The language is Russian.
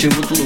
чего-то